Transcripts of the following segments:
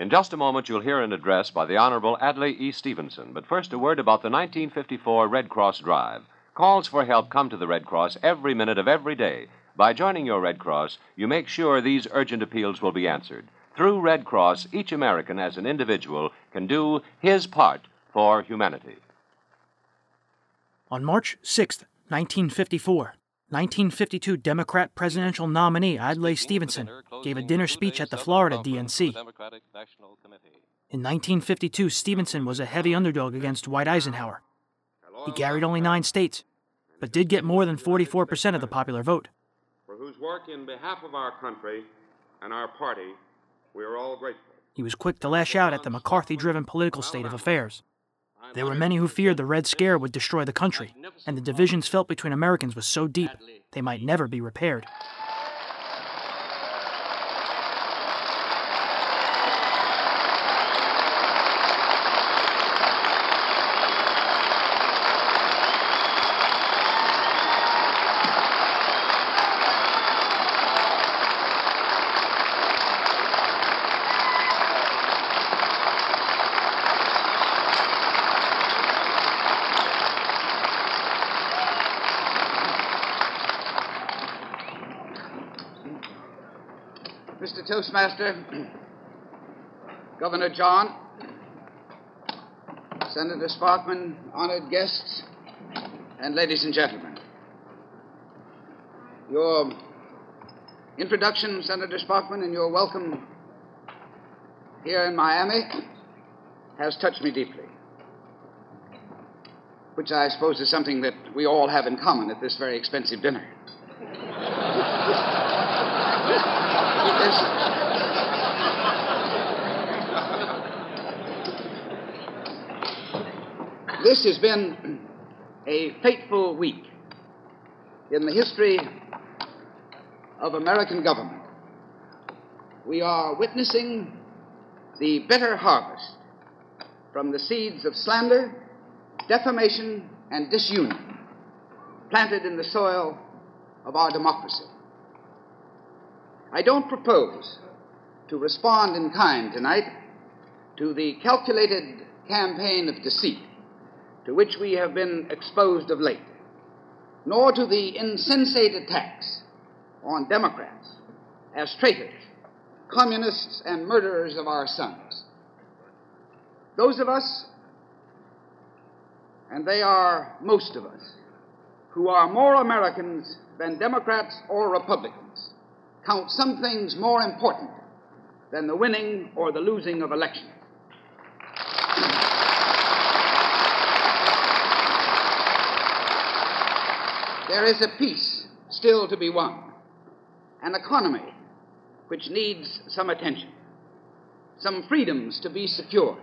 In just a moment, you'll hear an address by the Honorable Adlai E. Stevenson. But first, a word about the 1954 Red Cross Drive. Calls for help come to the Red Cross every minute of every day. By joining your Red Cross, you make sure these urgent appeals will be answered. Through Red Cross, each American as an individual can do his part for humanity. On March 6, 1954, 1952 Democrat presidential nominee Adlai Stevenson gave a dinner speech at the Florida DNC. In 1952, Stevenson was a heavy underdog against Dwight Eisenhower. He carried only nine states, but did get more than 44% of the popular vote. For whose work in behalf of our country and our party we are all grateful. He was quick to lash out at the McCarthy driven political state of affairs. There were many who feared the Red Scare would destroy the country, and the divisions felt between Americans was so deep they might never be repaired. Toastmaster, Governor John, Senator Sparkman, honored guests, and ladies and gentlemen. Your introduction, Senator Sparkman, and your welcome here in Miami has touched me deeply, which I suppose is something that we all have in common at this very expensive dinner. This has been a fateful week in the history of American government. We are witnessing the bitter harvest from the seeds of slander, defamation, and disunion planted in the soil of our democracy. I don't propose to respond in kind tonight to the calculated campaign of deceit to which we have been exposed of late, nor to the insensate attacks on Democrats as traitors, communists, and murderers of our sons. Those of us, and they are most of us, who are more Americans than Democrats or Republicans, count some things more important than the winning or the losing of elections. There is a peace still to be won, an economy which needs some attention, some freedoms to be secured,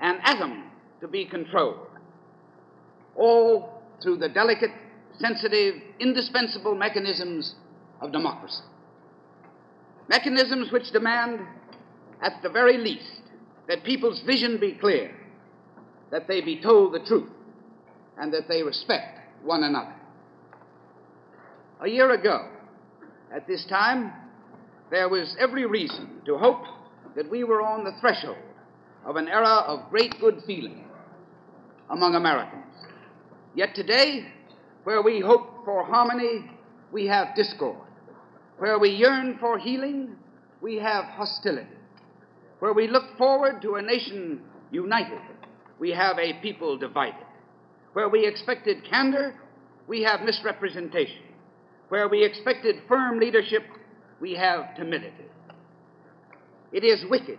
an atom to be controlled, all through the delicate, sensitive, indispensable mechanisms of democracy. Mechanisms which demand, at the very least, that people's vision be clear, that they be told the truth, and that they respect one another. A year ago, at this time, there was every reason to hope that we were on the threshold of an era of great good feeling among Americans. Yet today, where we hope for harmony, we have discord. Where we yearn for healing, we have hostility. Where we look forward to a nation united, we have a people divided. Where we expected candor, we have misrepresentation. Where we expected firm leadership, we have timidity. It is wicked,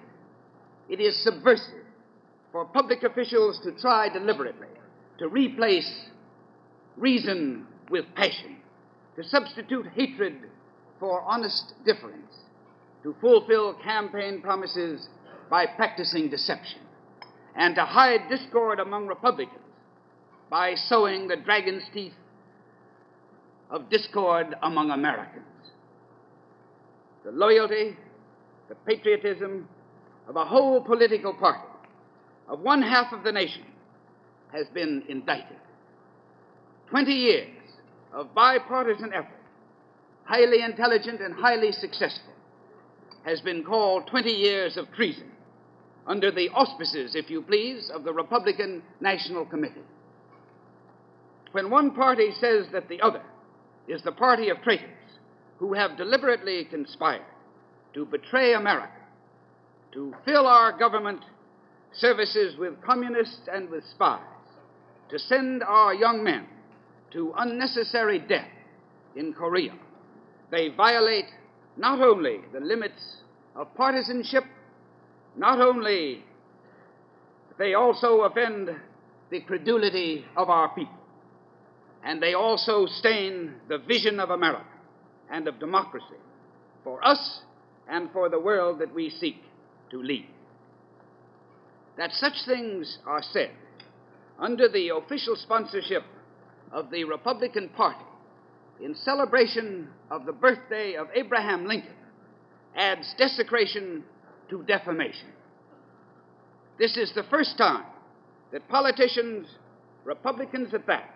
it is subversive for public officials to try deliberately to replace reason with passion, to substitute hatred for honest difference, to fulfill campaign promises by practicing deception, and to hide discord among Republicans by sowing the dragon's teeth of discord among Americans. The loyalty, the patriotism of a whole political party, of one half of the nation, has been indicted. Twenty years of bipartisan effort, highly intelligent and highly successful, has been called 20 years of treason, under the auspices, if you please, of the Republican National Committee. When one party says that the other is the party of traitors who have deliberately conspired to betray America, to fill our government services with communists and with spies, to send our young men to unnecessary death in Korea. They violate not only the limits of partisanship, not only they also offend the credulity of our people, and they also stain the vision of America and of democracy for us and for the world that we seek to lead. That such things are said under the official sponsorship of the Republican Party in celebration of the birthday of Abraham Lincoln adds desecration to defamation. This is the first time that politicians, Republicans at that,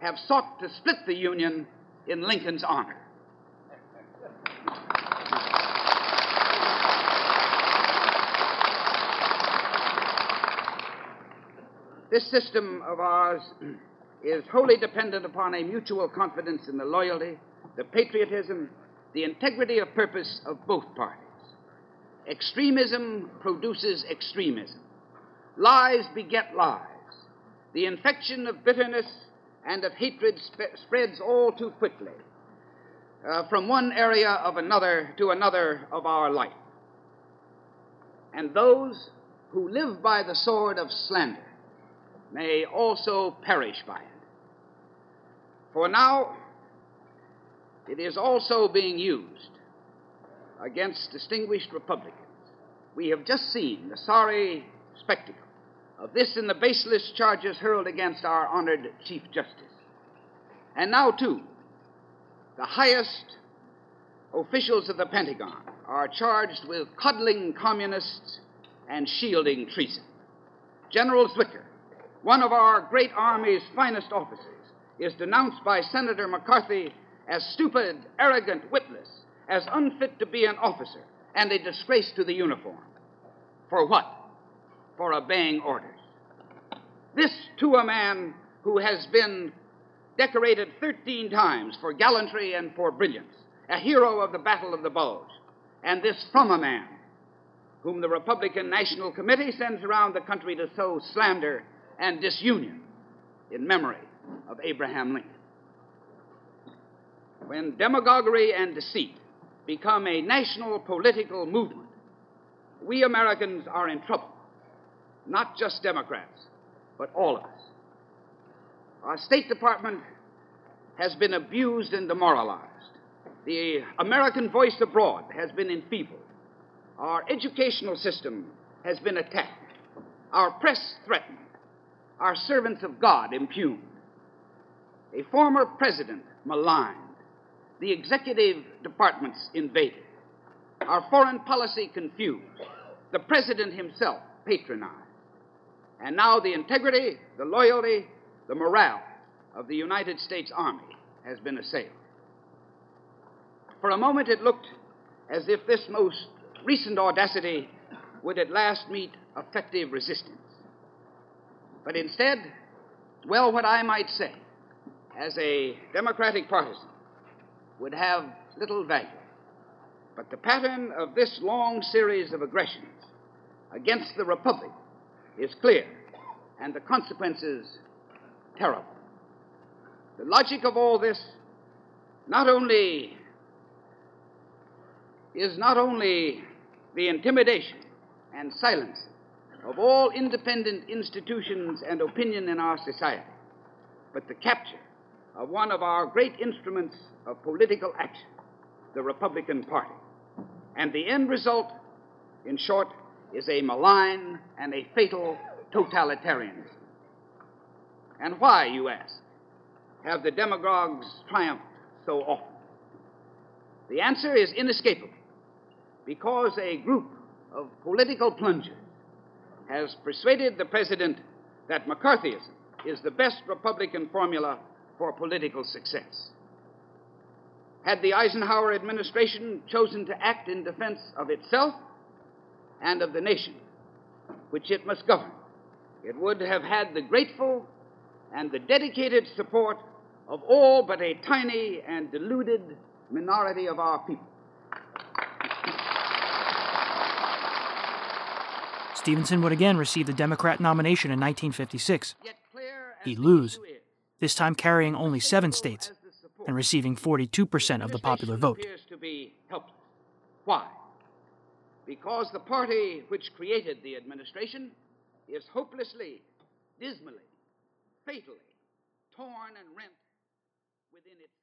have sought to split the Union in Lincoln's honor. This system of ours is wholly dependent upon a mutual confidence in the loyalty, the patriotism, the integrity of purpose of both parties. Extremism produces extremism. Lies beget lies. The infection of bitterness and of hatred sp- spreads all too quickly uh, from one area of another to another of our life. And those who live by the sword of slander may also perish by it. For now, it is also being used against distinguished Republicans. We have just seen the sorry spectacle of this in the baseless charges hurled against our honored Chief Justice. And now, too, the highest officials of the Pentagon are charged with coddling communists and shielding treason. General Zwicker, one of our great Army's finest officers, is denounced by Senator McCarthy as stupid, arrogant, witless, as unfit to be an officer, and a disgrace to the uniform. For what? For obeying orders. This to a man who has been decorated 13 times for gallantry and for brilliance, a hero of the Battle of the Bulge, and this from a man whom the Republican National Committee sends around the country to sow slander and disunion in memory of Abraham Lincoln. When demagoguery and deceit become a national political movement, we Americans are in trouble. Not just Democrats, but all of us. Our State Department has been abused and demoralized. The American voice abroad has been enfeebled. Our educational system has been attacked. Our press threatened our servants of God impugned, a former president maligned, the executive departments invaded, our foreign policy confused, the president himself patronized, and now the integrity, the loyalty, the morale of the United States Army has been assailed. For a moment it looked as if this most recent audacity would at last meet effective resistance. But instead, well, what I might say, as a Democratic partisan, would have little value. But the pattern of this long series of aggressions against the Republic is clear, and the consequences terrible. The logic of all this not only is not only the intimidation and silence of all independent institutions and opinion in our society, but the capture of one of our great instruments of political action, the Republican Party. And the end result, in short, is a malign and a fatal totalitarianism. And why, you ask, have the demagogues triumphed so often? The answer is inescapable because a group of political plungers has persuaded the president that McCarthyism is the best Republican formula for political success. Had the Eisenhower administration chosen to act in defense of itself and of the nation which it must govern, it would have had the grateful and the dedicated support of all but a tiny and deluded minority of our people. Stevenson would again receive the Democrat nomination in 1956. He'd lose, this time carrying only seven states and receiving 42% of the popular vote. Why? Because the party which created the administration is hopelessly, dismally, fatally torn and rent within itself.